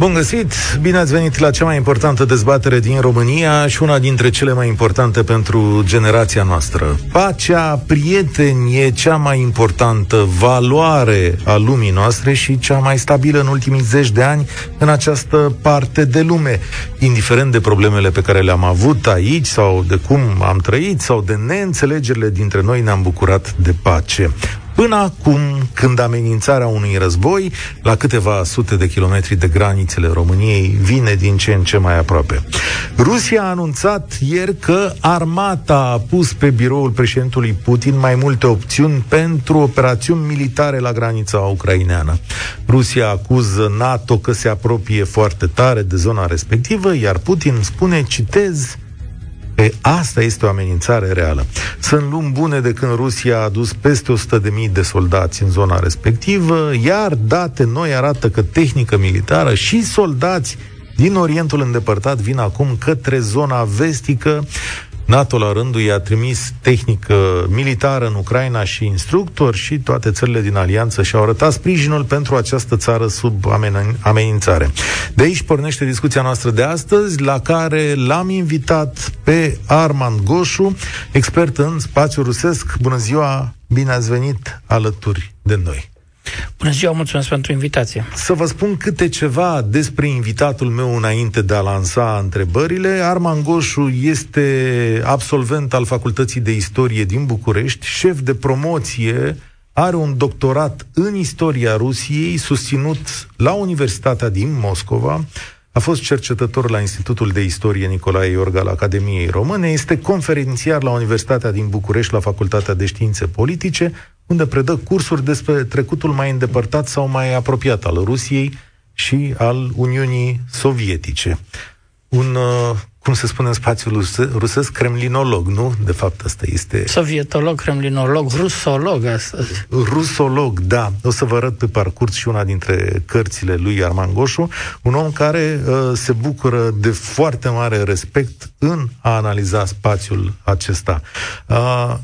Bun găsit! Bine ați venit la cea mai importantă dezbatere din România și una dintre cele mai importante pentru generația noastră. Pacea, prieteni, e cea mai importantă valoare a lumii noastre și cea mai stabilă în ultimii zeci de ani în această parte de lume. Indiferent de problemele pe care le-am avut aici sau de cum am trăit sau de neînțelegerile dintre noi, ne-am bucurat de pace. Până acum, când amenințarea unui război, la câteva sute de kilometri de granițele României, vine din ce în ce mai aproape. Rusia a anunțat ieri că armata a pus pe biroul președintului Putin mai multe opțiuni pentru operațiuni militare la granița ucraineană. Rusia acuză NATO că se apropie foarte tare de zona respectivă, iar Putin spune, citez, Pe asta este o amenințare reală. Sunt luni bune de când Rusia a adus peste 100.000 de soldați în zona respectivă, iar date noi arată că tehnică militară și soldați din Orientul îndepărtat vin acum către zona vestică, NATO la rândul i-a trimis tehnică militară în Ucraina și instructori și toate țările din alianță și-au arătat sprijinul pentru această țară sub amenințare. De aici pornește discuția noastră de astăzi, la care l-am invitat pe Arman Goșu, expert în spațiu rusesc. Bună ziua, bine ați venit alături de noi. Bună ziua, mulțumesc pentru invitație. Să vă spun câte ceva despre invitatul meu înainte de a lansa întrebările. Arman Goșu este absolvent al Facultății de Istorie din București, șef de promoție, are un doctorat în istoria Rusiei, susținut la Universitatea din Moscova, a fost cercetător la Institutul de Istorie Nicolae Iorga al Academiei Române, este conferențiar la Universitatea din București la Facultatea de Științe Politice, unde predă cursuri despre trecutul mai îndepărtat sau mai apropiat al Rusiei și al Uniunii Sovietice. Un, uh, cum se spune în spațiul rusesc, kremlinolog, nu? De fapt, asta este... Sovietolog, kremlinolog, rusolog astăzi. Rusolog, da. O să vă arăt pe parcurs și una dintre cărțile lui Arman Goșu, un om care uh, se bucură de foarte mare respect în a analiza spațiul acesta. Uh,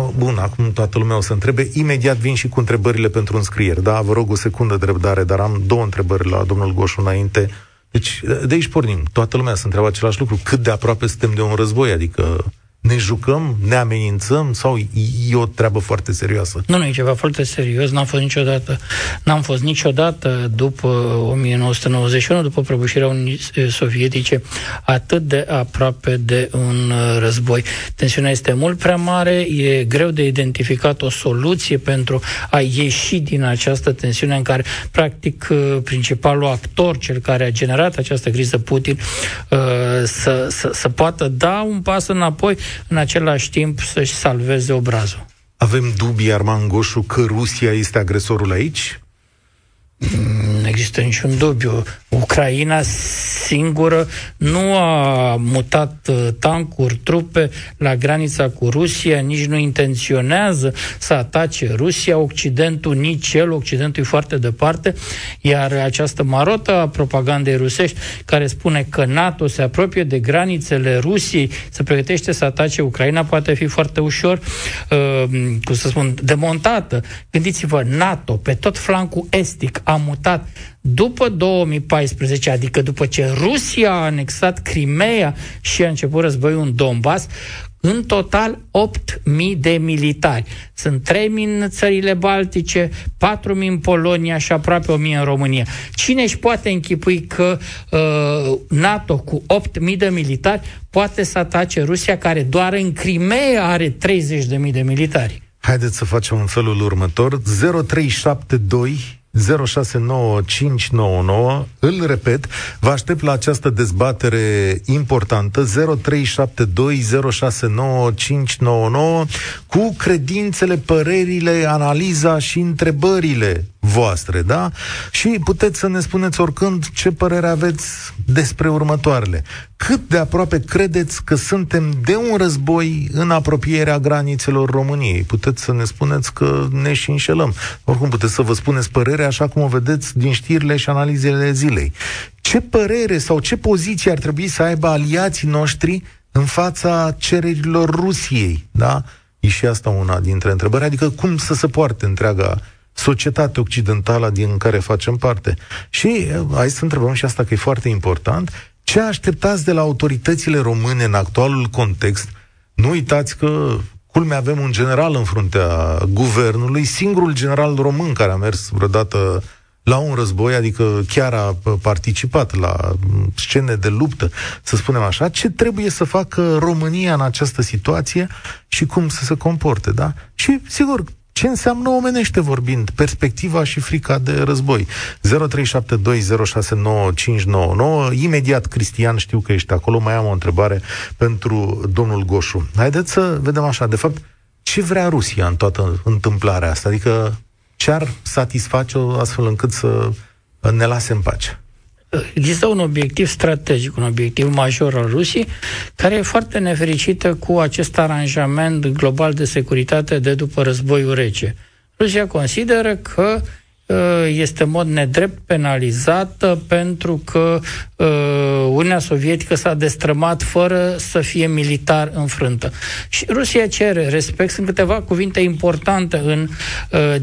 Bun, acum toată lumea o să întrebe. Imediat vin și cu întrebările pentru înscrieri. Da, vă rog o secundă de răbdare, dar am două întrebări la domnul Goșu înainte. Deci, de aici pornim. Toată lumea se întreabă același lucru. Cât de aproape suntem de un război? Adică ne jucăm, ne amenințăm sau e o treabă foarte serioasă? Nu, nu, e ceva foarte serios. N-am fost niciodată, n-am fost niciodată după 1991, după prăbușirea Unii Sovietice, atât de aproape de un război. Tensiunea este mult prea mare, e greu de identificat o soluție pentru a ieși din această tensiune în care, practic, principalul actor, cel care a generat această criză, Putin, să, să, să poată da un pas înapoi în același timp să-și salveze obrazul. Avem dubii, Arman Goșu, că Rusia este agresorul aici? Nu există niciun dubiu. Ucraina singură nu a mutat uh, tancuri, trupe la granița cu Rusia, nici nu intenționează să atace Rusia, Occidentul, nici el, Occidentul e foarte departe, iar această marotă a propagandei rusești care spune că NATO se apropie de granițele Rusiei, se pregătește să atace Ucraina, poate fi foarte ușor, uh, cum să spun, demontată. Gândiți-vă, NATO, pe tot flancul estic, a mutat după 2014, adică după ce Rusia a anexat Crimea și a început războiul în Donbass, în total 8.000 de militari. Sunt 3.000 în țările Baltice, 4.000 în Polonia și aproape 1.000 în România. Cine își poate închipui că uh, NATO cu 8.000 de militari poate să atace Rusia, care doar în Crimea are 30.000 de militari? Haideți să facem în felul următor. 0372 069599, îl repet, vă aștept la această dezbatere importantă 0372069599 cu credințele, părerile, analiza și întrebările voastre, da? Și puteți să ne spuneți oricând ce părere aveți despre următoarele. Cât de aproape credeți că suntem de un război în apropierea granițelor României? Puteți să ne spuneți că ne și înșelăm. Oricum puteți să vă spuneți părerea așa cum o vedeți din știrile și analizele zilei. Ce părere sau ce poziție ar trebui să aibă aliații noștri în fața cererilor Rusiei, da? E și asta una dintre întrebări, adică cum să se poarte întreaga societate occidentală din care facem parte. Și hai să întrebăm și asta că e foarte important, ce așteptați de la autoritățile române în actualul context? Nu uitați că culmea avem un general în fruntea guvernului, singurul general român care a mers vreodată la un război, adică chiar a participat la scene de luptă, să spunem așa, ce trebuie să facă România în această situație și cum să se comporte, da? Și, sigur, ce înseamnă omenește vorbind, perspectiva și frica de război. 0372069599. Imediat, Cristian, știu că ești acolo, mai am o întrebare pentru domnul Goșu. Haideți să vedem așa, de fapt, ce vrea Rusia în toată întâmplarea asta? Adică ce ar satisface-o astfel încât să ne lase în pace? Există un obiectiv strategic, un obiectiv major al Rusiei, care e foarte nefericită cu acest aranjament global de securitate de după războiul rece. Rusia consideră că uh, este în mod nedrept penalizată pentru că uh, Uniunea Sovietică s-a destrămat fără să fie militar înfrântă. Și Rusia cere respect. Sunt câteva cuvinte importante în uh,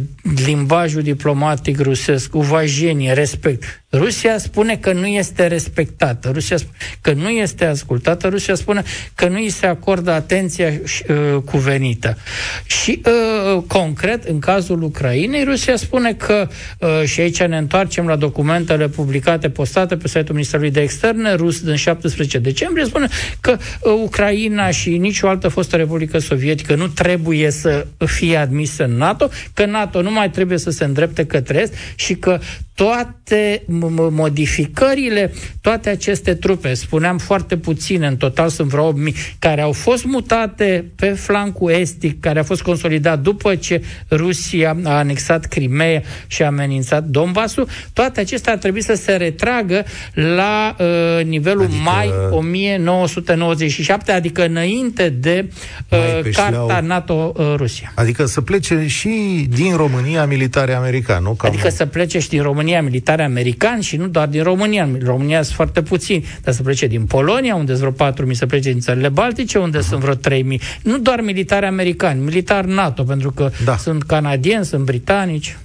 limbajul diplomatic rusesc, uvajenie, respect. Rusia spune că nu este respectată, Rusia spune că nu este ascultată, Rusia spune că nu îi se acordă atenția uh, cuvenită. Și uh, concret, în cazul Ucrainei, Rusia spune că, uh, și aici ne întoarcem la documentele publicate, postate pe site-ul Ministerului de Externe rus din 17 decembrie, spune că uh, Ucraina și nicio altă fostă Republică Sovietică nu trebuie să fie admisă în NATO, că NATO nu mai trebuie să se îndrepte către est și că toate modificările, toate aceste trupe, spuneam foarte puține, în total sunt vreo 8.000, care au fost mutate pe flancul estic, care a fost consolidat după ce Rusia a anexat Crimea și a amenințat Donbassul, toate acestea ar trebui să se retragă la uh, nivelul adică... mai 1997, adică înainte de uh, Carta NATO-Rusia. Adică să plece și din România militare american, nu? Cam... Adică să plece și din România România militari americani și nu doar din România. În România sunt foarte puțini, dar să plece din Polonia, unde sunt vreo 4.000, să plece din țările Baltice, unde uh-huh. sunt vreo 3.000. Nu doar militari americani, militari NATO, pentru că da. sunt canadieni, sunt britanici.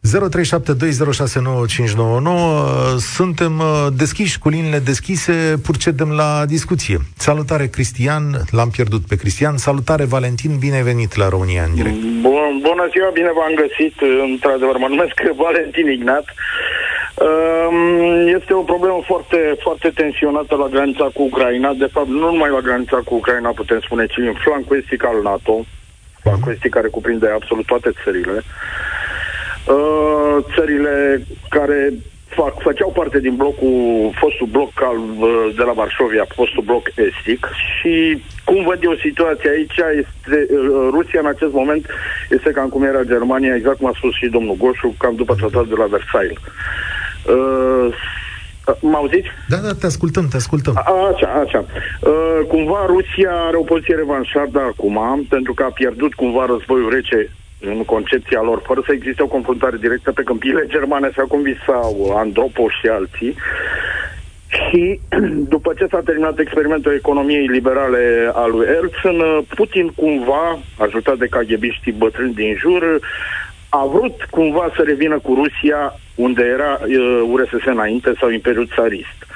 0372069599 Suntem uh, deschiși cu liniile deschise, procedem la discuție. Salutare Cristian, l-am pierdut pe Cristian. Salutare Valentin, bine ai venit la România în direct. Bun, bună ziua, bine v-am găsit. Într-adevăr, mă numesc Valentin Ignat. Um, este o problemă foarte, foarte tensionată la granița cu Ucraina. De fapt, nu numai la granița cu Ucraina, putem spune, ci în flancul estic al NATO. Flancul estic care cuprinde absolut toate țările. Uh, țările care fac, făceau parte din blocul, fostul bloc al, uh, de la Varșovia, fostul bloc estic și cum văd eu situația aici, este, uh, Rusia în acest moment este cam cum era Germania, exact cum a spus și domnul Goșu, cam după tratatul de la Versailles. Uh, Mă auziți? Da, da, te ascultăm, te ascultăm. A, așa, așa. Uh, cumva Rusia are o poziție revanșardă acum, pentru că a pierdut cumva războiul rece în concepția lor, fără să existe o confruntare directă pe câmpiile germane, așa cum visau Andropov și alții. Și după ce s-a terminat experimentul economiei liberale al lui Eltsin, Putin cumva, ajutat de KGB-știi bătrâni din jur, a vrut cumva să revină cu Rusia unde era uh, URSS înainte sau Imperiul Țarist.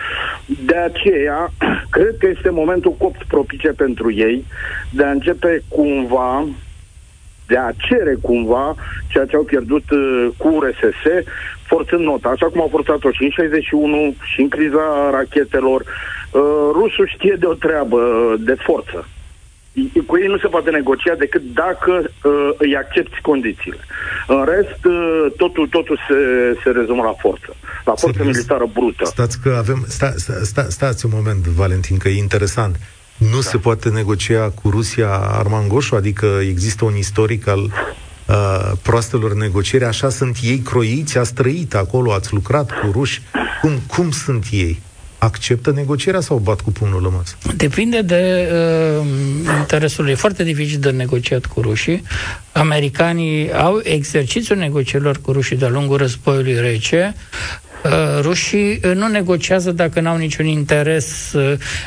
De aceea, cred că este momentul copt propice pentru ei de a începe cumva de a cere cumva ceea ce au pierdut uh, cu RSS, forțând nota, așa cum au forțat-o și în 61 și în criza rachetelor. Uh, rusul știe de o treabă de forță. Cu ei nu se poate negocia decât dacă uh, îi accepti condițiile. În rest, uh, totul, totul se, se rezumă la forță. La forță Serios? militară brută. Stați că avem... Sta, sta, sta, stați un moment, Valentin, că e interesant. Nu da. se poate negocia cu Rusia Armangoșu? Adică există un istoric al uh, proastelor negocieri? Așa sunt ei croiți? Ați trăit acolo? Ați lucrat cu ruși? Cum, cum sunt ei? Acceptă negocierea sau bat cu pumnul în masă? Depinde de uh, interesul. E foarte dificil de negociat cu rușii. Americanii au exercițiul negocierilor cu rușii de-a lungul războiului rece. Rușii nu negociază dacă n-au niciun interes.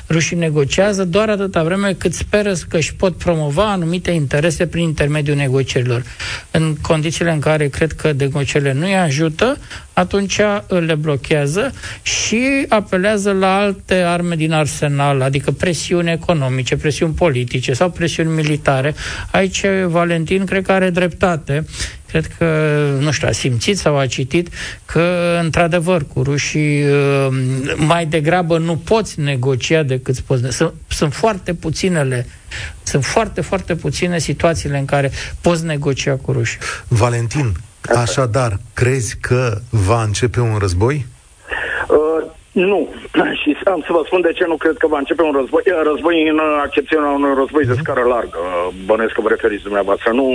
Rușii negociază doar atâta vreme cât speră că își pot promova anumite interese prin intermediul negocierilor. În condițiile în care cred că negocierile nu îi ajută, atunci le blochează și apelează la alte arme din arsenal, adică presiuni economice, presiuni politice sau presiuni militare. Aici Valentin cred că are dreptate. Cred că, nu știu, a simțit sau a citit că, într-adevăr, cu rușii uh, mai degrabă nu poți negocia decât poți. Sunt, sunt foarte puținele sunt foarte, foarte puține situațiile în care poți negocia cu rușii. Valentin, Așadar, crezi că va începe un război? Uh, nu. Și am să vă spun de ce nu cred că va începe un război. Război în accepțiunea unui război de mhm. scară largă. Bănesc că vă referiți dumneavoastră. Nu,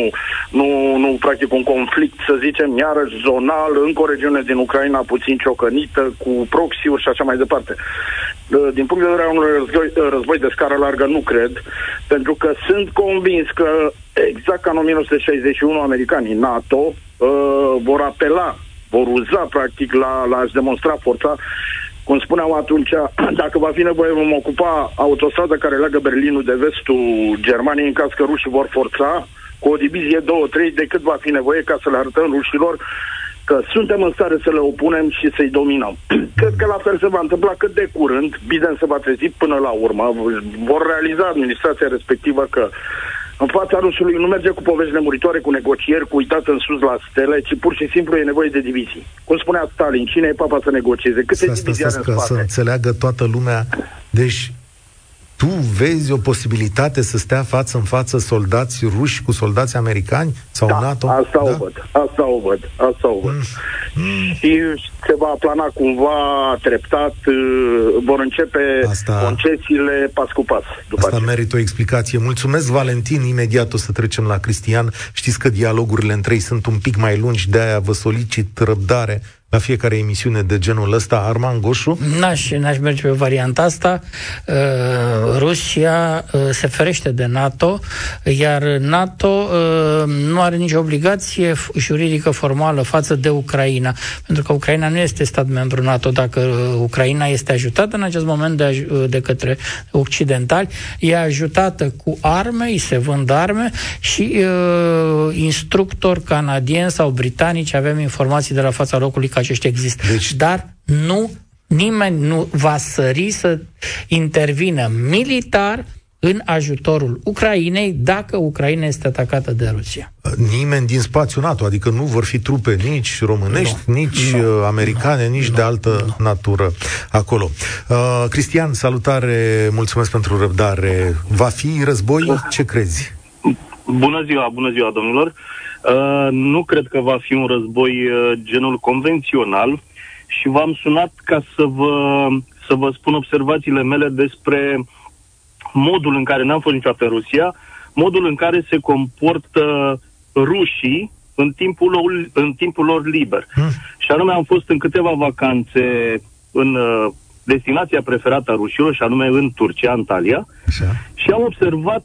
nu, nu practic un conflict, să zicem, iarăși zonal, încă o regiune din Ucraina puțin ciocănită, cu proxiuri și așa mai departe. Uh, din punct de vedere a unui război, război de scară largă, nu cred, pentru că sunt convins că exact ca în 1961 americanii NATO uh, vor apela, vor uza practic la, la a-și demonstra forța. Cum spuneam atunci, dacă va fi nevoie, vom ocupa autostrada care leagă Berlinul de vestul Germaniei în caz că rușii vor forța. Cu o divizie, două, trei, decât va fi nevoie ca să le arătăm rușilor că suntem în stare să le opunem și să-i dominăm. Cred că la fel se va întâmpla cât de curând, Biden se va trezi până la urmă, vor realiza administrația respectivă că în fața rusului nu merge cu povești nemuritoare, cu negocieri, cu uitat în sus la stele, ci pur și simplu e nevoie de divizii. Cum spunea Stalin, cine e papa să negocieze? Câte divizii are în spate? Să înțeleagă toată lumea. Deci, tu vezi o posibilitate să stea față în față soldați ruși cu soldați americani sau da, NATO? asta da? o văd, asta o văd, asta o văd. Mm. Și se va plana cumva treptat, uh, vor începe asta, concesiile pas cu pas. După asta aceea. merită o explicație. Mulțumesc, Valentin. Imediat o să trecem la Cristian. Știți că dialogurile între ei sunt un pic mai lungi, de-aia vă solicit răbdare la fiecare emisiune de genul ăsta, Arman Goșu? N-aș, n-aș merge pe varianta asta. Uh, Rusia uh, se ferește de NATO, iar NATO uh, nu are nicio obligație juridică formală față de Ucraina, pentru că Ucraina nu este stat membru NATO. Dacă Ucraina este ajutată în acest moment de, de către occidentali, e ajutată cu arme, îi se vând arme și uh, instructori canadieni sau britanici, avem informații de la fața locului că aceștia există. Deci... Dar nu, nimeni nu va sări să intervină militar în ajutorul Ucrainei dacă Ucraina este atacată de Rusia. Nimeni din spațiul NATO, adică nu vor fi trupe nici românești, nu. nici nu. Uh, americane, nici nu. de altă nu. natură acolo. Uh, Cristian, salutare, mulțumesc pentru răbdare. Va fi război? Ce crezi? Bună ziua, bună ziua, domnilor. Uh, nu cred că va fi un război uh, genul convențional și v-am sunat ca să vă, să vă spun observațiile mele despre modul în care n-am fost niciodată în Rusia, modul în care se comportă rușii în timpul lor, în timpul lor liber. Hmm. Și anume am fost în câteva vacanțe în uh, destinația preferată a rușilor, și anume în Turcia, Antalya, Așa. și am observat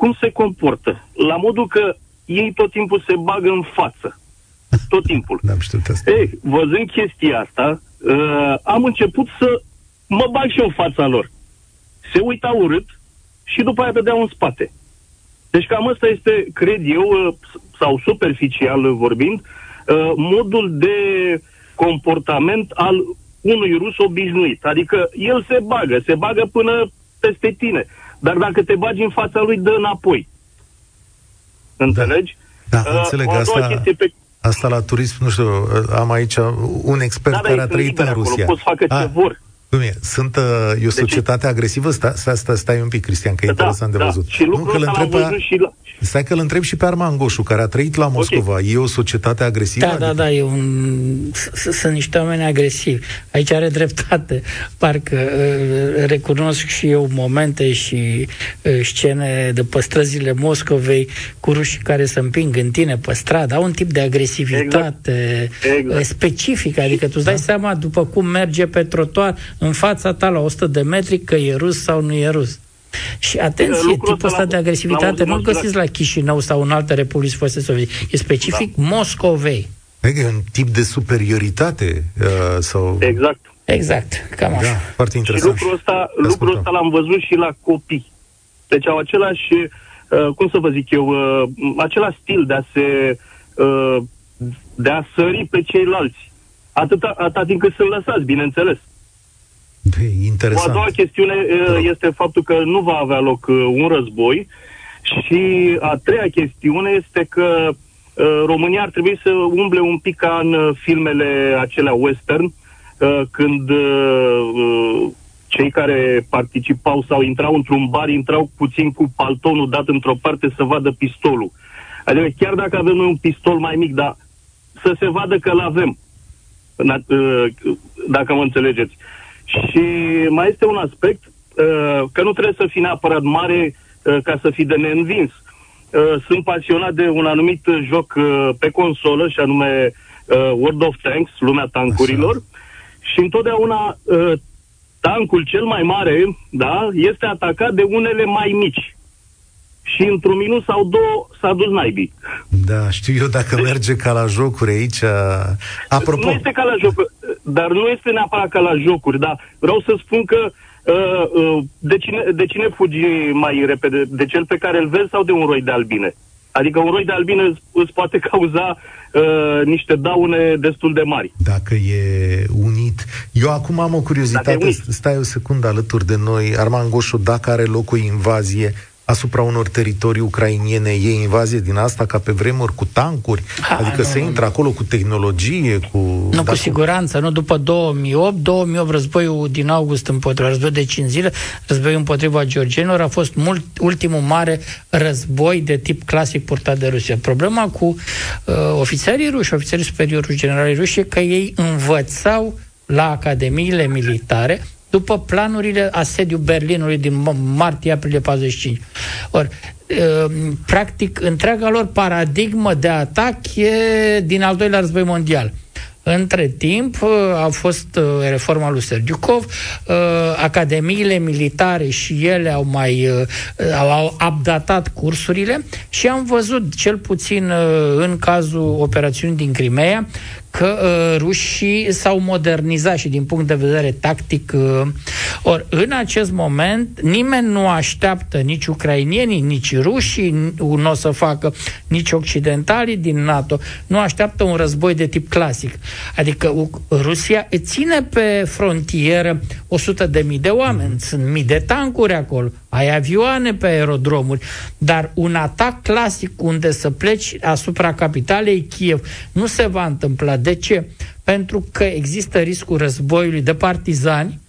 cum se comportă. La modul că ei tot timpul se bagă în față. Tot timpul. N-am știut asta. Ei, văzând chestia asta, uh, am început să mă bag și în fața lor. Se uita urât și după aia dădeau în spate. Deci cam asta este, cred eu, uh, sau superficial vorbind, uh, modul de comportament al unui rus obișnuit. Adică el se bagă, se bagă până peste tine. Dar dacă te bagi în fața lui, dă înapoi. Înțelegi? Da, da uh, înțeleg. Asta, pe... asta la turism, nu știu, am aici un expert da, da care a trăit în Rusia. Acolo, pot facă ce ah. vor. Cum e? Sunt, uh, e o societate deci, agresivă? Sta, sta, sta, stai un pic, Cristian, că e da, interesant da, de văzut. Și nu, că l-am văzut și la... Stai că îl întreb și pe Arman Goșu, care a trăit la Moscova. Okay. E o societate agresivă? Da, da adică... da, da, e un... sunt niște oameni agresivi. Aici are dreptate. Parcă uh, recunosc și eu momente și uh, scene de păstrăzile Moscovei cu rușii care se împing în tine pe stradă. Au un tip de agresivitate exact. Exact. specifică. Adică tu îți dai da. seama după cum merge pe trotuar în fața ta la 100 de metri că e rus sau nu e rus. Și atenție, tipul ăsta de agresivitate nu găsiți la Chișinău sau în alte republici foste sovietice. E specific da. Moscovei. Adică un tip de superioritate uh, sau... Exact. Exact, cam așa. Da, foarte interesant. Și lucrul ăsta, lucrul ăsta l-am văzut și la copii. Deci au același, uh, cum să vă zic eu, uh, același stil de a se, uh, de a sări pe ceilalți. Atâta, atâta timp cât sunt lăsați, bineînțeles. De, interesant. O a doua chestiune uh, este faptul că nu va avea loc uh, un război și a treia chestiune este că uh, România ar trebui să umble un pic ca în uh, filmele acelea western, uh, când uh, uh, cei care participau sau intrau într-un bar, intrau puțin cu paltonul dat într-o parte să vadă pistolul. Adică chiar dacă avem noi un pistol mai mic, dar să se vadă că îl avem, uh, dacă mă înțelegeți. Și mai este un aspect, uh, că nu trebuie să fii neapărat mare ca să fii de neînvins. Sunt pasionat de un anumit joc pe consolă, și anume World of Tanks, lumea tancurilor, Așa. și întotdeauna tancul cel mai mare, da, este atacat de unele mai mici. Și într-un minut sau două s-a dus naibii. Da, știu eu dacă deci, merge ca la jocuri aici. Apropo... Nu este ca la jocuri, dar nu este neapărat ca la jocuri, dar vreau să spun că uh, uh, de, cine, de cine fugi mai repede? De cel pe care îl vezi sau de un roi de albine? Adică un roi de albine îți, îți poate cauza uh, niște daune destul de mari. Dacă e unit. Eu acum am o curiozitate, stai o secundă alături de noi. Arman Goșu, dacă are loc o invazie, asupra unor teritorii ucrainiene e invazie din asta ca pe vremuri cu tancuri? Ha, adică nu, se intră acolo cu tehnologie, cu... Nu, cu siguranță, nu după 2008. 2008 războiul din august împotriva, războiul de 5 zile, războiul împotriva georgenilor a fost mult, ultimul mare război de tip clasic purtat de Rusia. Problema cu uh, ofițerii ruși, ofițerii superiori ruși, generalii ruși, e că ei învățau la academiile militare după planurile asediu Berlinului din martie-aprilie 45. Ori, practic, întreaga lor paradigmă de atac e din al doilea război mondial. Între timp a fost reforma lui Sergiukov, academiile militare și ele au mai au updatat cursurile și am văzut, cel puțin în cazul operațiunii din Crimea, că uh, rușii s-au modernizat și din punct de vedere tactic. Uh, ori, în acest moment, nimeni nu așteaptă nici ucrainienii, nici rușii, nu o să facă nici occidentalii din NATO, nu așteaptă un război de tip clasic. Adică Rusia ține pe frontieră 100 de mii de oameni, sunt mii de tancuri acolo, ai avioane pe aerodromuri, dar un atac clasic unde să pleci asupra capitalei Kiev nu se va întâmpla. De ce? Pentru că există riscul războiului de partizani,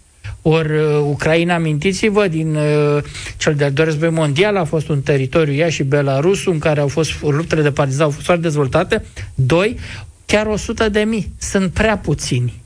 ori uh, Ucraina, amintiți-vă, din uh, cel de-al doilea război mondial a fost un teritoriu ea și Belarus, în care au fost luptele de partizani, au fost foarte dezvoltate. Doi, chiar 100 de mii. Sunt prea puțini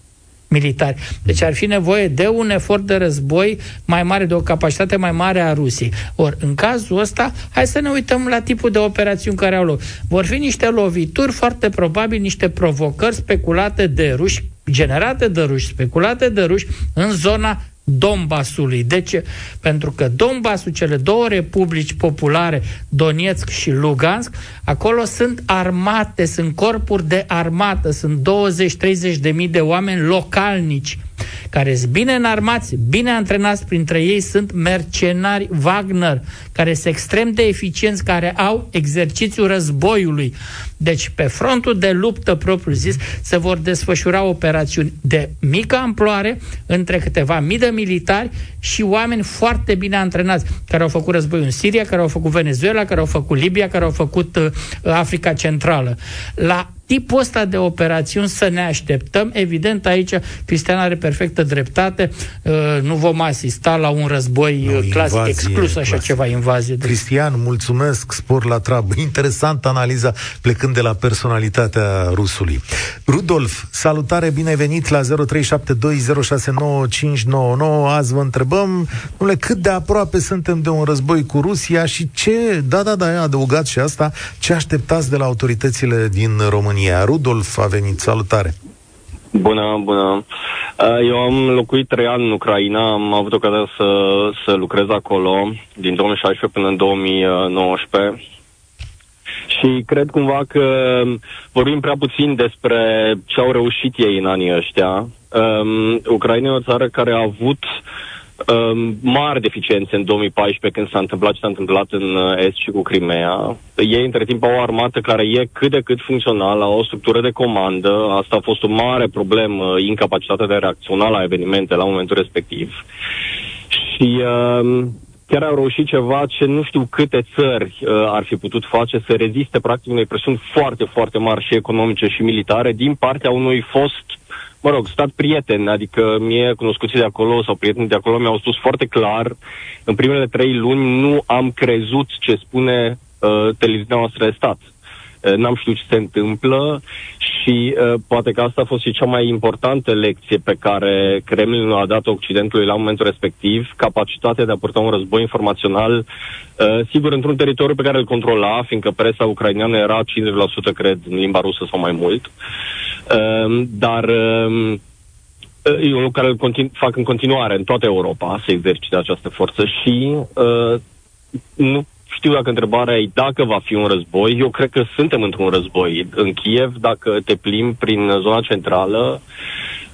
militari. Deci ar fi nevoie de un efort de război mai mare, de o capacitate mai mare a Rusiei. Ori, în cazul ăsta, hai să ne uităm la tipul de operațiuni care au loc. Vor fi niște lovituri, foarte probabil niște provocări speculate de ruși, generate de ruși, speculate de ruși, în zona Donbasului. De ce? Pentru că Donbasul, cele două republici populare, Donetsk și Lugansk, acolo sunt armate, sunt corpuri de armată, sunt 20-30 de mii de oameni localnici care sunt bine înarmați, bine antrenați, printre ei sunt mercenari Wagner, care sunt extrem de eficienți, care au exercițiul războiului. Deci, pe frontul de luptă propriu-zis, se vor desfășura operațiuni de mică amploare între câteva mii de militari și oameni foarte bine antrenați, care au făcut război în Siria, care au făcut Venezuela, care au făcut Libia, care au făcut uh, Africa Centrală. La tipul ăsta de operațiuni să ne așteptăm. Evident, aici Cristian are perfectă dreptate. Uh, nu vom asista la un război no, uh, clasic, invazie, exclus așa clasic. ceva, invazie. De... Cristian, mulțumesc, spor la treabă. Interesant analiza plecând de la personalitatea rusului. Rudolf, salutare, binevenit la 0372069599. Azi vă întrebăm, numele, cât de aproape suntem de un război cu Rusia și ce, da, da, da, adăugat și asta, ce așteptați de la autoritățile din România? România. Rudolf a venit, salutare! Bună, bună! Uh, eu am locuit trei ani în Ucraina, am avut ocazia să, să lucrez acolo din 2016 până în 2019 Și cred cumva că vorbim prea puțin despre ce au reușit ei în anii ăștia. Um, Ucraina e o țară care a avut um, mari deficiențe în 2014 când s-a întâmplat ce s-a întâmplat în uh, Est și cu Crimea. Ei între timp au o armată care e cât de cât funcțională, au o structură de comandă. Asta a fost o mare problemă, incapacitatea de a reacționa la evenimente la momentul respectiv. Și uh, chiar au reușit ceva ce nu știu câte țări uh, ar fi putut face să reziste practic unei presiuni foarte, foarte mari și economice și militare din partea unui fost mă rog, stat prieten, adică mie cunoscuții de acolo sau prietenii de acolo mi-au spus foarte clar, în primele trei luni nu am crezut ce spune uh, televiziunea noastră de stat. Uh, n-am știut ce se întâmplă și uh, poate că asta a fost și cea mai importantă lecție pe care Kremlin a dat Occidentului la momentul respectiv, capacitatea de a purta un război informațional, uh, sigur, într-un teritoriu pe care îl controla, fiindcă presa ucraineană era 50%, cred, în limba rusă sau mai mult. Uh, dar uh, e un lucru care îl continu- fac în continuare în toată Europa, să exercite această forță și uh, nu știu dacă întrebarea e dacă va fi un război. Eu cred că suntem într-un război. În Kiev, dacă te plimbi prin zona centrală,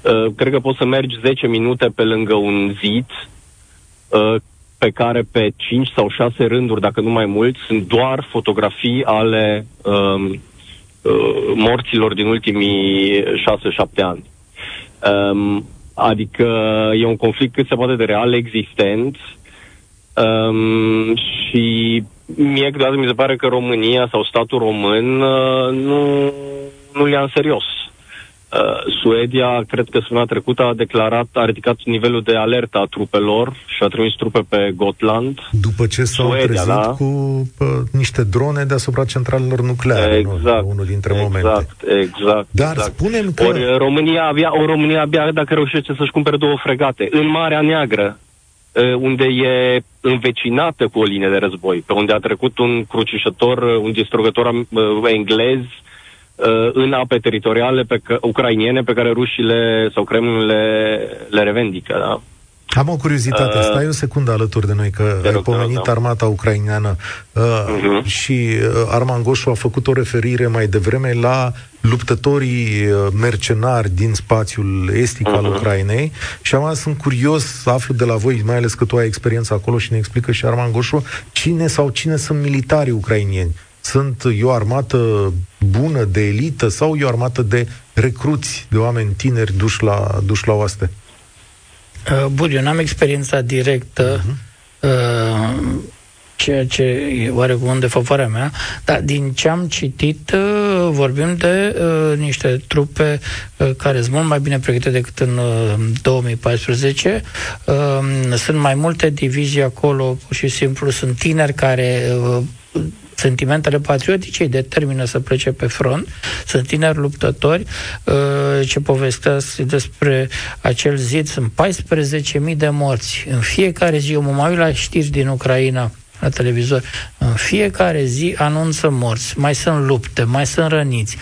uh, cred că poți să mergi 10 minute pe lângă un zid uh, pe care pe 5 sau 6 rânduri, dacă nu mai mult, sunt doar fotografii ale um, uh, morților din ultimii 6-7 ani. Um, adică e un conflict cât se poate de real, existent, Um, și mie câteodată mi se pare că România sau statul român uh, nu, nu ia în serios. Uh, Suedia, cred că săptămâna trecută, a declarat, a ridicat nivelul de alertă a trupelor și a trimis trupe pe Gotland. După ce s-au Suedia, trezit da? cu uh, niște drone deasupra centralelor nucleare, exact, nu? unul dintre exact, momente. Exact, Dar exact. spunem că... Ori România abia, o România abia dacă reușește să-și cumpere două fregate. În Marea Neagră, Uh, unde e învecinată cu o linie de război, pe unde a trecut un crucișător, uh, un distrugător uh, englez în ape teritoriale pe că, ucrainiene pe care rușile sau Kremlin le, le revendică. Da? Am o curiozitate, uh, stai o secundă alături de noi, că ai pomenit da. armata ucraineană uh, uh-huh. și uh, Arman Goșu a făcut o referire mai devreme la luptătorii uh, mercenari din spațiul estic uh-huh. al mhm. Ucrainei și am sunt curios să aflu de la voi, mai ales că tu ai experiență acolo și ne explică și Arman Goșu, cine sau cine sunt militarii ucrainieni. Sunt e o armată bună, de elită sau e o armată de recruți, de oameni tineri duși la, duși la oaste? Uh, bun, eu n-am experiența directă, uh-huh. ceea ce e oarecum de favoarea mea, dar din ce am citit, uh, vorbim de uh, niște trupe uh, care sunt mult mai bine pregătite decât în uh, 2014. Uh, sunt mai multe divizii acolo, pur și simplu sunt tineri care uh, sentimentele patriotice îi determină să plece pe front. Sunt tineri luptători uh, ce povestesc despre acel zid. Sunt 14.000 de morți. În fiecare zi, eu mă mai uit la știri din Ucraina, la televizor, în fiecare zi anunță morți, mai sunt lupte, mai sunt răniți.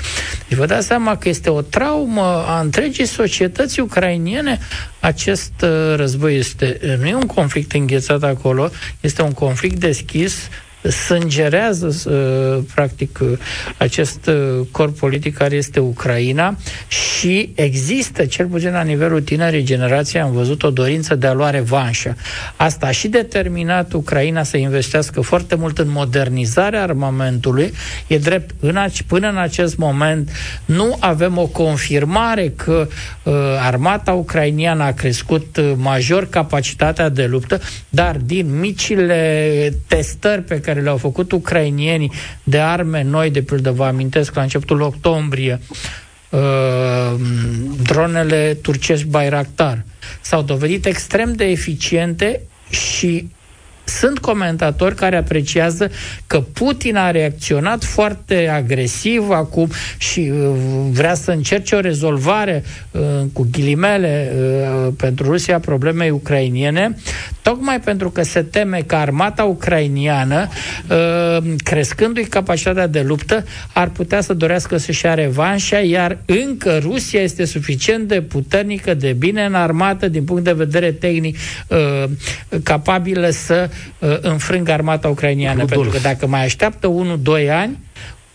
Deci vă dați seama că este o traumă a întregii societăți ucrainiene. Acest uh, război este, nu e un conflict înghețat acolo, este un conflict deschis, sângerează uh, practic uh, acest uh, corp politic care este Ucraina și există, cel puțin la nivelul tinerii generații, am văzut o dorință de a lua revanșă. Asta a și determinat Ucraina să investească foarte mult în modernizarea armamentului. E drept, în ac- până în acest moment nu avem o confirmare că uh, armata ucrainiană a crescut uh, major capacitatea de luptă, dar din micile testări pe care le-au făcut ucrainienii de arme noi, de pildă vă amintesc la începutul octombrie, uh, dronele turcești Bayraktar. S-au dovedit extrem de eficiente și sunt comentatori care apreciază că Putin a reacționat foarte agresiv acum și uh, vrea să încerce o rezolvare uh, cu ghilimele uh, pentru Rusia problemei ucrainiene, tocmai pentru că se teme că armata ucrainiană, crescându-i capacitatea de luptă, ar putea să dorească să-și ia revanșa, iar încă Rusia este suficient de puternică, de bine înarmată din punct de vedere tehnic, capabilă să uh, înfrângă armata ucrainiană. Rudolf. Pentru că dacă mai așteaptă 1-2 ani,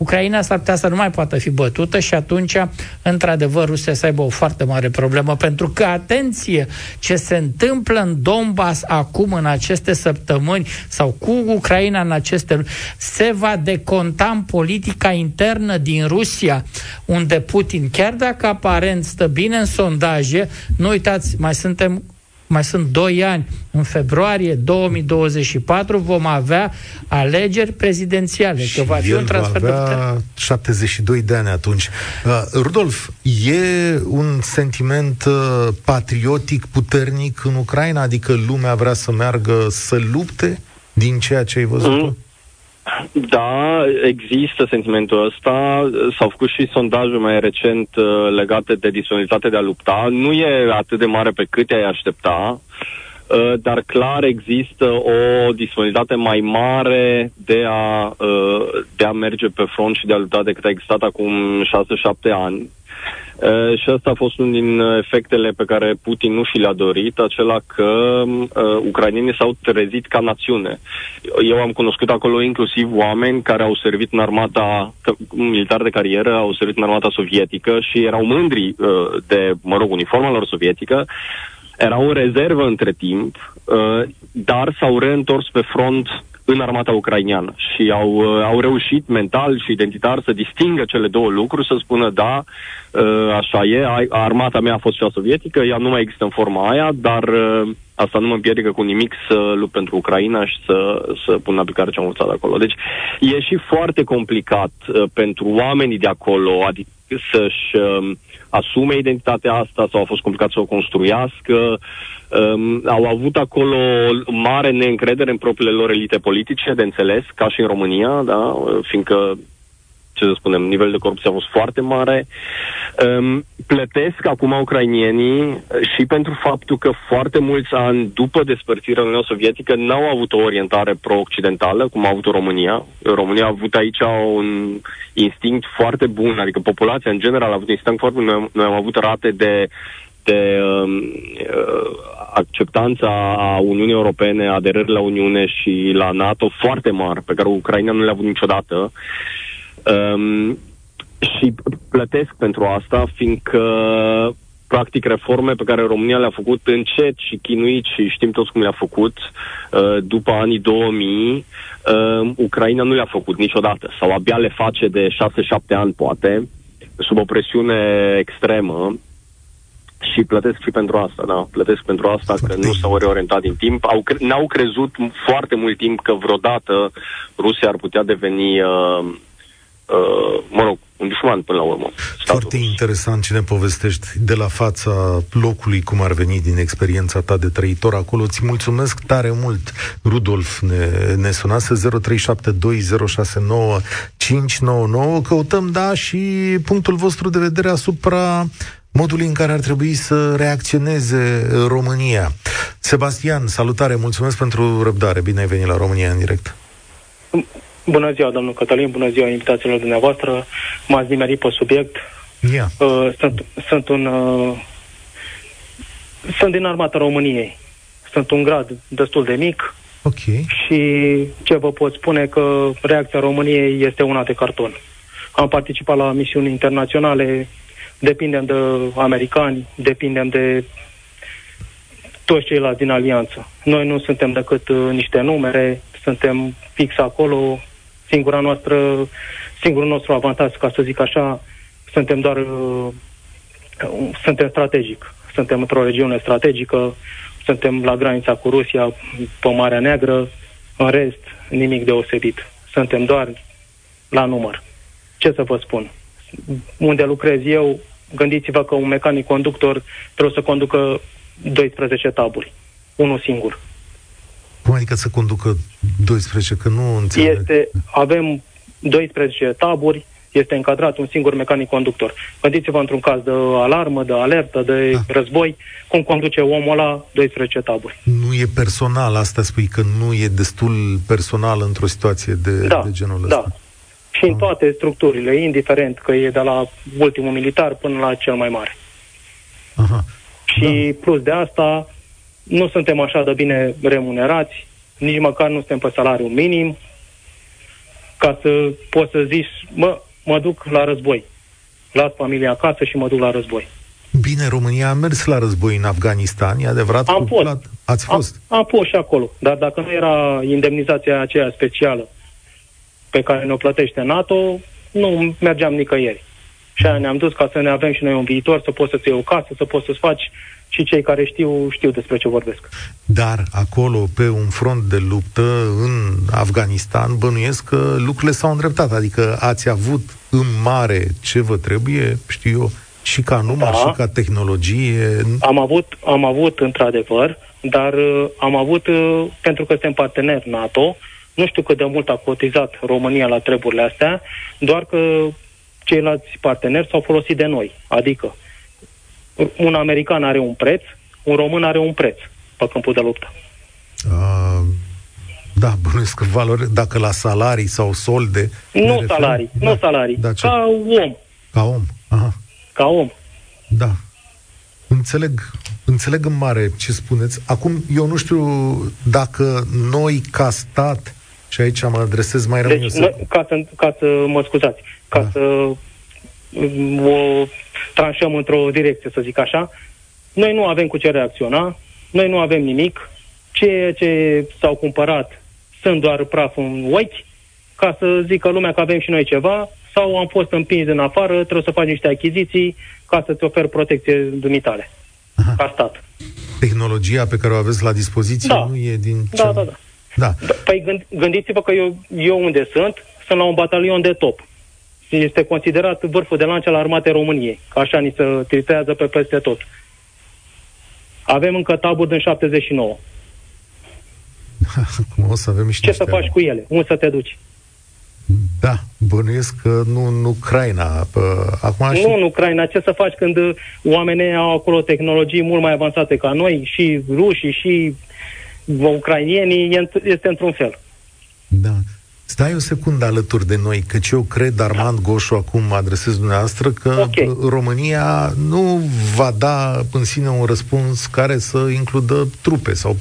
Ucraina s-ar putea să nu mai poată fi bătută și atunci, într-adevăr, Rusia să aibă o foarte mare problemă. Pentru că, atenție, ce se întâmplă în Donbass acum, în aceste săptămâni, sau cu Ucraina în aceste se va deconta în politica internă din Rusia, unde Putin, chiar dacă aparent stă bine în sondaje, nu uitați, mai suntem mai sunt 2 ani, în februarie 2024 vom avea alegeri prezidențiale. Și că va fi un transfer va avea de 72 de ani atunci. Uh, Rudolf, e un sentiment uh, patriotic puternic în Ucraina? Adică lumea vrea să meargă să lupte din ceea ce ai văzut? Mm. Da, există sentimentul ăsta. S-au făcut și sondajul mai recent uh, legate de disponibilitate de a lupta. Nu e atât de mare pe cât ai aștepta, uh, dar clar există o disponibilitate mai mare de a, uh, de a merge pe front și de a lupta decât a existat acum 6-7 ani. Uh, și asta a fost unul din efectele pe care Putin nu și le-a dorit, acela că uh, ucrainienii s-au trezit ca națiune. Eu am cunoscut acolo inclusiv oameni care au servit în armata militar de carieră, au servit în armata sovietică și erau mândri uh, de, mă rog, uniforma lor sovietică, erau în rezervă între timp, uh, dar s-au reîntors pe front în armata ucraineană și au, uh, au reușit mental și identitar să distingă cele două lucruri, să spună da, uh, așa e, armata mea a fost cea sovietică, ea nu mai există în forma aia, dar uh, asta nu mă împiedică cu nimic să lupt pentru Ucraina și să, să pun în aplicare ce am învățat acolo. Deci e și foarte complicat pentru oamenii de acolo, adică să-și uh, asume identitatea asta sau a fost complicat să o construiască. Um, au avut acolo mare neîncredere în propriile lor elite politice, de înțeles, ca și în România, da? fiindcă ce să spunem, nivelul de corupție a fost foarte mare. Um, plătesc acum ucrainienii și pentru faptul că foarte mulți ani după despărțirea Uniunii Sovietică n-au avut o orientare pro-occidentală, cum a avut România. România a avut aici un instinct foarte bun, adică populația în general a avut un instinct foarte bun. Noi, noi am avut rate de de um, uh, acceptanța a Uniunii Europene, aderări la Uniune și la NATO foarte mari, pe care Ucraina nu le-a avut niciodată. Um, și plătesc pentru asta, fiindcă practic reforme pe care România le-a făcut încet și chinuit și știm toți cum le-a făcut uh, după anii 2000, uh, Ucraina nu le-a făcut niciodată sau abia le face de 6-7 ani poate, sub o presiune extremă și plătesc și pentru asta, da, plătesc pentru asta foarte că nu s-au reorientat din timp. Au, n-au crezut foarte mult timp că vreodată Rusia ar putea deveni uh, Uh, mă rog, un dușman până la urmă. Foarte rus. interesant ce ne povestești de la fața locului, cum ar veni din experiența ta de trăitor acolo. Ți mulțumesc tare mult, Rudolf, ne, ne sunase 0372069599. Căutăm, da, și punctul vostru de vedere asupra modului în care ar trebui să reacționeze România. Sebastian, salutare, mulțumesc pentru răbdare. Bine ai venit la România în direct. Bună ziua, domnul Cătălin, bună ziua invitațiilor dumneavoastră. M-ați nimerit pe subiect. Yeah. Uh, sunt, sunt un... Uh, sunt din armata României. Sunt un grad destul de mic. Ok. Și ce vă pot spune că reacția României este una de carton. Am participat la misiuni internaționale, depindem de americani, depindem de toți ceilalți din alianță. Noi nu suntem decât uh, niște numere, suntem fix acolo, singura noastră, singurul nostru avantaj, ca să zic așa, suntem doar uh, suntem strategic. Suntem într-o regiune strategică, suntem la granița cu Rusia, pe Marea Neagră, în rest, nimic deosebit. Suntem doar la număr. Ce să vă spun? Unde lucrez eu, gândiți-vă că un mecanic conductor trebuie să conducă 12 taburi. Unul singur. Cum adică să conducă 12? Că nu înțeleg. Este, avem 12 taburi, este încadrat un singur mecanic conductor. Gândiți-vă într-un caz de alarmă, de alertă, de ah. război, cum conduce omul la 12 taburi. Nu e personal, asta spui că nu e destul personal într-o situație de, da, de genul da. ăsta. Și în ah. toate structurile, indiferent că e de la ultimul militar până la cel mai mare. Aha. Și da. plus de asta, nu suntem așa de bine remunerați, nici măcar nu suntem pe salariu minim, ca să poți să zici, mă, mă duc la război. Las familia acasă și mă duc la război. Bine, România a mers la război în Afganistan, e adevărat? Am fost. Plat. Ați fost? Am, am fost și acolo, dar dacă nu era indemnizația aceea specială pe care ne-o plătește NATO, nu mergeam nicăieri. Și aia ne-am dus ca să ne avem și noi un viitor, să poți să-ți iei o casă, să poți să-ți faci și cei care știu, știu despre ce vorbesc. Dar acolo, pe un front de luptă, în Afganistan, bănuiesc că lucrurile s-au îndreptat. Adică ați avut în mare ce vă trebuie, știu eu, și ca număr, da. și ca tehnologie. Am avut, am avut într-adevăr, dar uh, am avut, uh, pentru că suntem parteneri NATO, nu știu cât de mult a cotizat România la treburile astea, doar că ceilalți parteneri s-au folosit de noi. Adică, un american are un preț, un român are un preț pe câmpul de luptă. Uh, da, bănuiesc că valori, dacă la salarii sau solde... Nu salarii, da. nu salarii, da, ca om. Ca om, aha. Ca om. Da. Înțeleg, înțeleg în mare ce spuneți. Acum, eu nu știu dacă noi, ca stat, și aici mă adresez mai rămâne deci, să... ca, să, ca să mă scuzați, ca da. să o tranșăm într-o direcție, să zic așa. Noi nu avem cu ce reacționa, noi nu avem nimic, ceea ce s-au cumpărat sunt doar praf în ochi, ca să zică lumea că avem și noi ceva, sau am fost împins în afară, trebuie să faci niște achiziții ca să-ți oferi protecție dumitale, Aha. ca stat. Tehnologia pe care o aveți la dispoziție da. nu e din da, ce... Da, da, da. da. Păi gând, gândiți-vă că eu, eu unde sunt, sunt la un batalion de top este considerat vârful de lance al armatei României. Așa ni se tritează pe peste tot. Avem încă taburi din 79. Acum o să avem niște Ce să faci cu ele? Unde să te duci? Da, bănuiesc că nu în Ucraina. Acum nu și... în Ucraina. Ce să faci când oamenii au acolo tehnologii mult mai avansate ca noi, și rușii, și ucrainienii, este într-un fel. Da. Stai o secundă alături de noi, căci eu cred, Armand Goșu, acum mă adresez dumneavoastră, că okay. România nu va da în sine un răspuns care să includă trupe, sau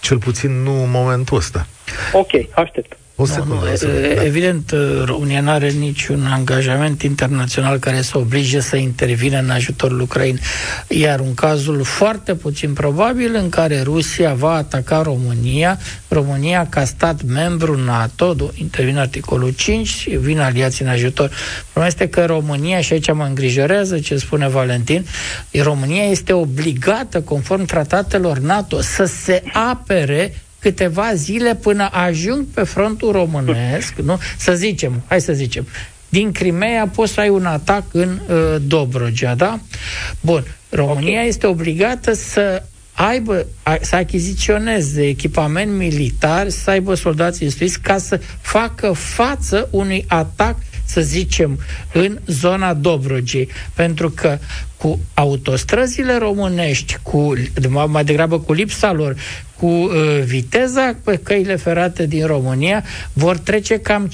cel puțin nu în momentul ăsta. Ok, aștept. O secundă, nu, nu, secundă, da. Evident, România nu are niciun angajament internațional care să oblige să intervină în ajutorul Ucrainei. Iar un cazul foarte puțin probabil în care Rusia va ataca România, România ca stat membru NATO, intervine articolul 5 și vin aliații în ajutor. Problema este că România, și aici mă îngrijorează ce spune Valentin, România este obligată, conform tratatelor NATO, să se apere câteva zile până ajung pe frontul românesc, nu? Să zicem, hai să zicem, din Crimea poți să ai un atac în uh, Dobrogea, da? Bun, România okay. este obligată să aibă, a, să achiziționeze echipament militar, să aibă soldați instruiți ca să facă față unui atac să zicem, în zona Dobrogei. Pentru că cu autostrăzile românești, cu, mai degrabă cu lipsa lor, cu uh, viteza pe căile ferate din România, vor trece cam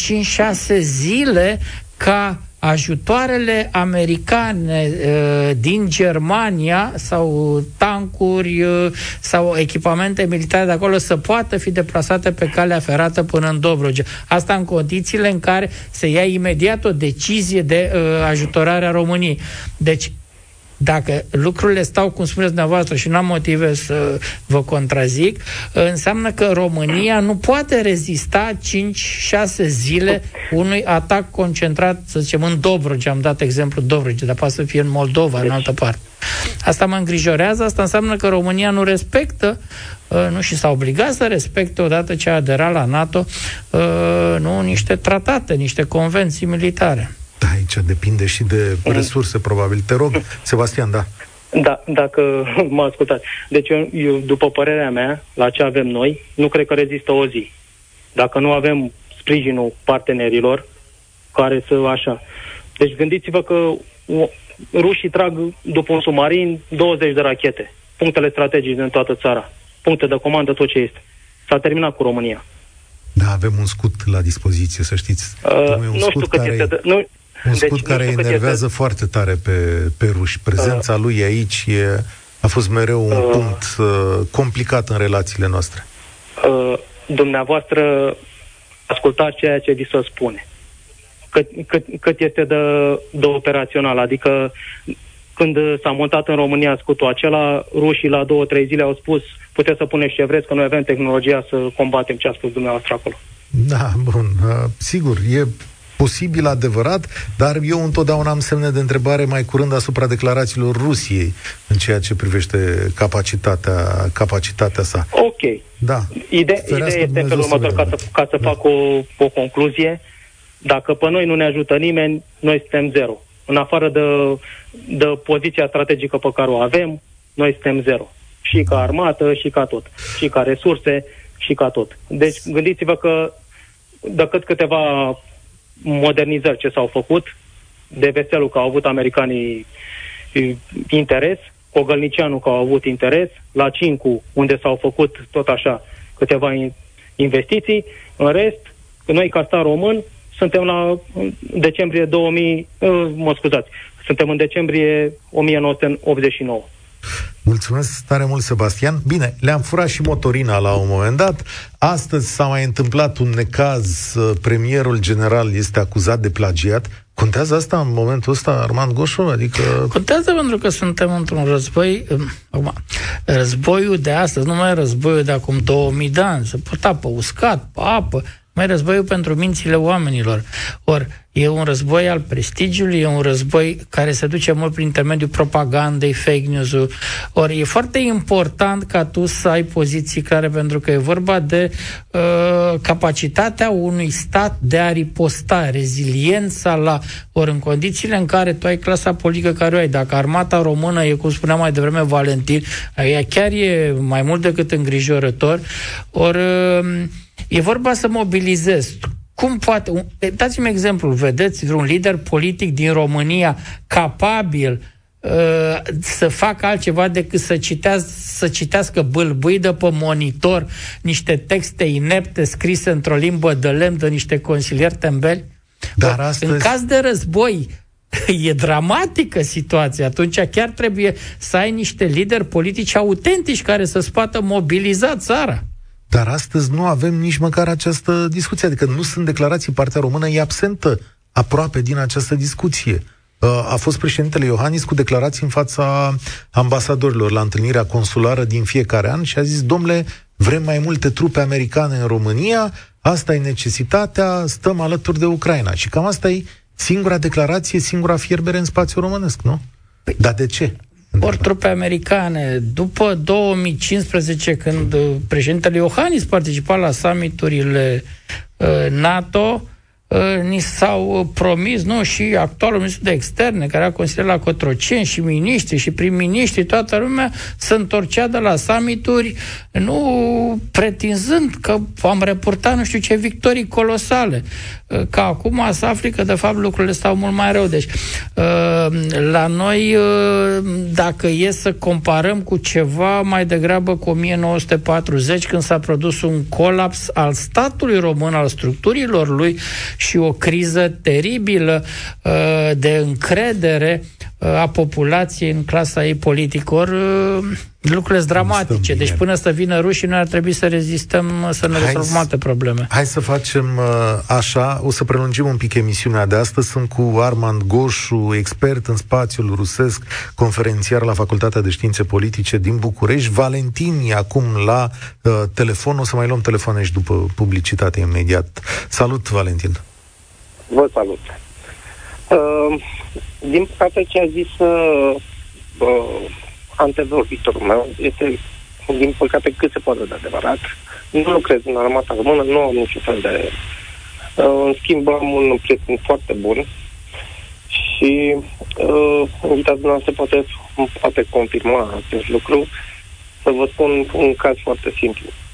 5-6 zile ca ajutoarele americane uh, din Germania sau tancuri uh, sau echipamente militare de acolo să poată fi deplasate pe calea ferată până în Dobrogea. Asta în condițiile în care se ia imediat o decizie de uh, ajutorare a României. Deci dacă lucrurile stau cum spuneți dumneavoastră și nu am motive să vă contrazic, înseamnă că România nu poate rezista 5-6 zile unui atac concentrat, să zicem, în Dobrogea, am dat exemplu Dobrogea, dar poate să fie în Moldova, în altă parte. Asta mă îngrijorează, asta înseamnă că România nu respectă uh, nu și s-a obligat să respecte odată ce a aderat la NATO uh, nu niște tratate, niște convenții militare. Da, aici depinde și de mm. resurse, probabil. Te rog, Sebastian, da. Da, dacă mă ascultați. Deci, eu, eu, după părerea mea, la ce avem noi, nu cred că rezistă o zi. Dacă nu avem sprijinul partenerilor, care să așa. Deci gândiți-vă că rușii trag după un submarin 20 de rachete. Punctele strategice din toată țara. Puncte de comandă, tot ce este. S-a terminat cu România. Da, avem un scut la dispoziție, să știți. Uh, un nu știu cât care... este... De, nu, un deci, scut care enervează este... foarte tare pe, pe ruși. Prezența uh, lui aici e, a fost mereu un uh, punct uh, complicat în relațiile noastre. Uh, dumneavoastră ascultați ceea ce vi se spune. cât, cât, cât este de, de operațional. Adică când s-a montat în România scutul acela, rușii la două, trei zile au spus puteți să puneți ce vreți, că noi avem tehnologia să combatem ce a spus dumneavoastră acolo. Da, bun. Uh, sigur, e posibil adevărat, dar eu întotdeauna am semne de întrebare mai curând asupra declarațiilor Rusiei în ceea ce privește capacitatea, capacitatea sa. Ok. Da. Ide- ideea este felul următor, ca să, ca să da. fac o, o concluzie. Dacă pe noi nu ne ajută nimeni, noi suntem zero. În afară de, de poziția strategică pe care o avem, noi suntem zero. Și ca armată, și ca tot. Și ca resurse, și ca tot. Deci gândiți-vă că decât câteva modernizări ce s-au făcut, de veselul că au avut americanii interes, Cogălnicianu că au avut interes, la Cincu, unde s-au făcut tot așa câteva investiții, în rest, noi ca stat român suntem la decembrie 2000, uh, mă scuzați, suntem în decembrie 1989. Mulțumesc tare mult, Sebastian. Bine, le-am furat și motorina la un moment dat. Astăzi s-a mai întâmplat un necaz. Premierul general este acuzat de plagiat. Contează asta în momentul ăsta, Armand Goșu? Adică... Contează pentru că suntem într-un război... Um, acum, războiul de astăzi, nu mai războiul de acum 2000 de ani. Se putea pe uscat, pe apă, mai războiul pentru mințile oamenilor. Ori e un război al prestigiului, e un război care se duce mult prin intermediul propagandei, fake news-ul. Ori e foarte important ca tu să ai poziții clare, pentru că e vorba de uh, capacitatea unui stat de a riposta, reziliența la... Ori în condițiile în care tu ai clasa politică care o ai, dacă armata română e, cum spunea mai devreme Valentin, ea chiar e mai mult decât îngrijorător, ori... Uh, E vorba să mobilizezi. Cum poate... Dați-mi exemplu, vedeți vreun lider politic din România capabil uh, să facă altceva decât să, citească, să citească bâlbâi de pe monitor niște texte inepte scrise într-o limbă de lemn de niște consilieri tembeli? Dar Bă, astăzi... În caz de război, e dramatică situația. Atunci chiar trebuie să ai niște lideri politici autentici care să-ți poată mobiliza țara. Dar astăzi nu avem nici măcar această discuție, adică nu sunt declarații, partea română e absentă aproape din această discuție. Uh, a fost președintele Iohannis cu declarații în fața ambasadorilor la întâlnirea consulară din fiecare an și a zis, domnule, vrem mai multe trupe americane în România, asta e necesitatea, stăm alături de Ucraina. Și cam asta e singura declarație, singura fierbere în spațiul românesc, nu? Păi, Dar de ce? Ori trupe americane. După 2015, când președintele Iohannis participa la summiturile uh, NATO, uh, ni s-au promis, nu, și actualul ministru de externe, care a consiliat la Cotroceni, și miniștri, și prim-miniștri, toată lumea se întorcea de la summituri, nu pretinzând că am reportat nu știu ce victorii colosale. Uh, ca acum să afli că de fapt lucrurile stau mult mai rău. Deci uh, la noi, uh, dacă e să comparăm cu ceva mai degrabă cu 1940, când s-a produs un colaps al statului român, al structurilor lui și o criză teribilă de încredere a populației în clasa ei politică. Ori lucrurile sunt dramatice. Deci până să vină rușii, noi ar trebui să rezistăm, să ne rezolvăm alte probleme. Hai să facem uh, așa, o să prelungim un pic emisiunea de astăzi. Sunt cu Armand Goșu, expert în spațiul rusesc, conferențiar la Facultatea de Științe Politice din București. Valentin acum la uh, telefon. O să mai luăm telefoane și după publicitate imediat. Salut, Valentin! Vă salut! Uh, din păcate ce a zis uh, uh, antevorbitorul meu este, din păcate, cât se poate de adevărat. Nu lucrez în armata română, nu am niciun fel de... Uh, în schimb, am un prieten foarte bun și uh, invitatul noastră poate, poate confirma acest lucru. Să vă spun un caz foarte simplu. Uh,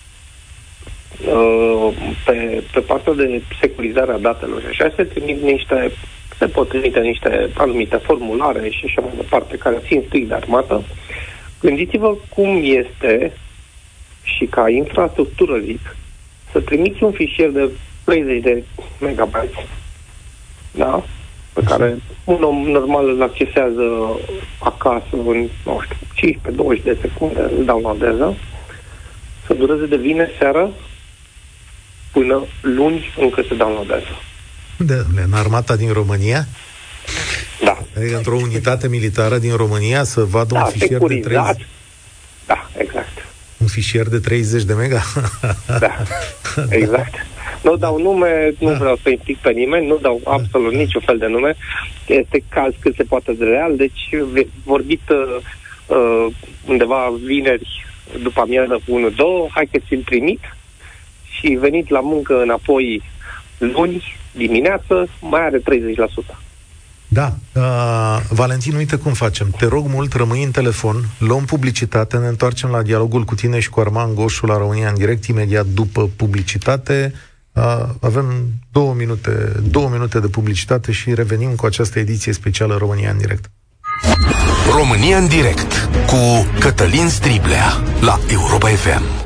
pe, pe partea de securizare a datelor și așa se trimit niște se pot trimite niște anumite formulare și așa mai departe, care țin strict de armată. Gândiți-vă cum este și ca infrastructură, zic, să trimiți un fișier de 30 de megabytes, da? pe care un om normal îl accesează acasă în, nu știu, 15-20 de secunde, îl downloadează, să dureze de vineri seara până luni încă se downloadează. De, în armata din România? Da. Adică într-o unitate militară din România să vadă da, un fișier de 30... Da, exact. Un fișier de 30 de mega? da, exact. Nu dau nume, nu da. vreau să implic pe nimeni, nu dau absolut niciun fel de nume. Este caz cât se poate de real, deci vorbit uh, uh, undeva vineri după amiază 1-2, hai că ți-l trimit și venit la muncă înapoi luni dimineață, mai are 30%. Da. Uh, Valentin, uite cum facem. Te rog mult, rămâi în telefon, luăm publicitate, ne întoarcem la dialogul cu tine și cu Arman Goșu la România în direct, imediat după publicitate. Uh, avem două minute, două minute de publicitate și revenim cu această ediție specială România în direct. România în direct cu Cătălin Striblea la Europa FM.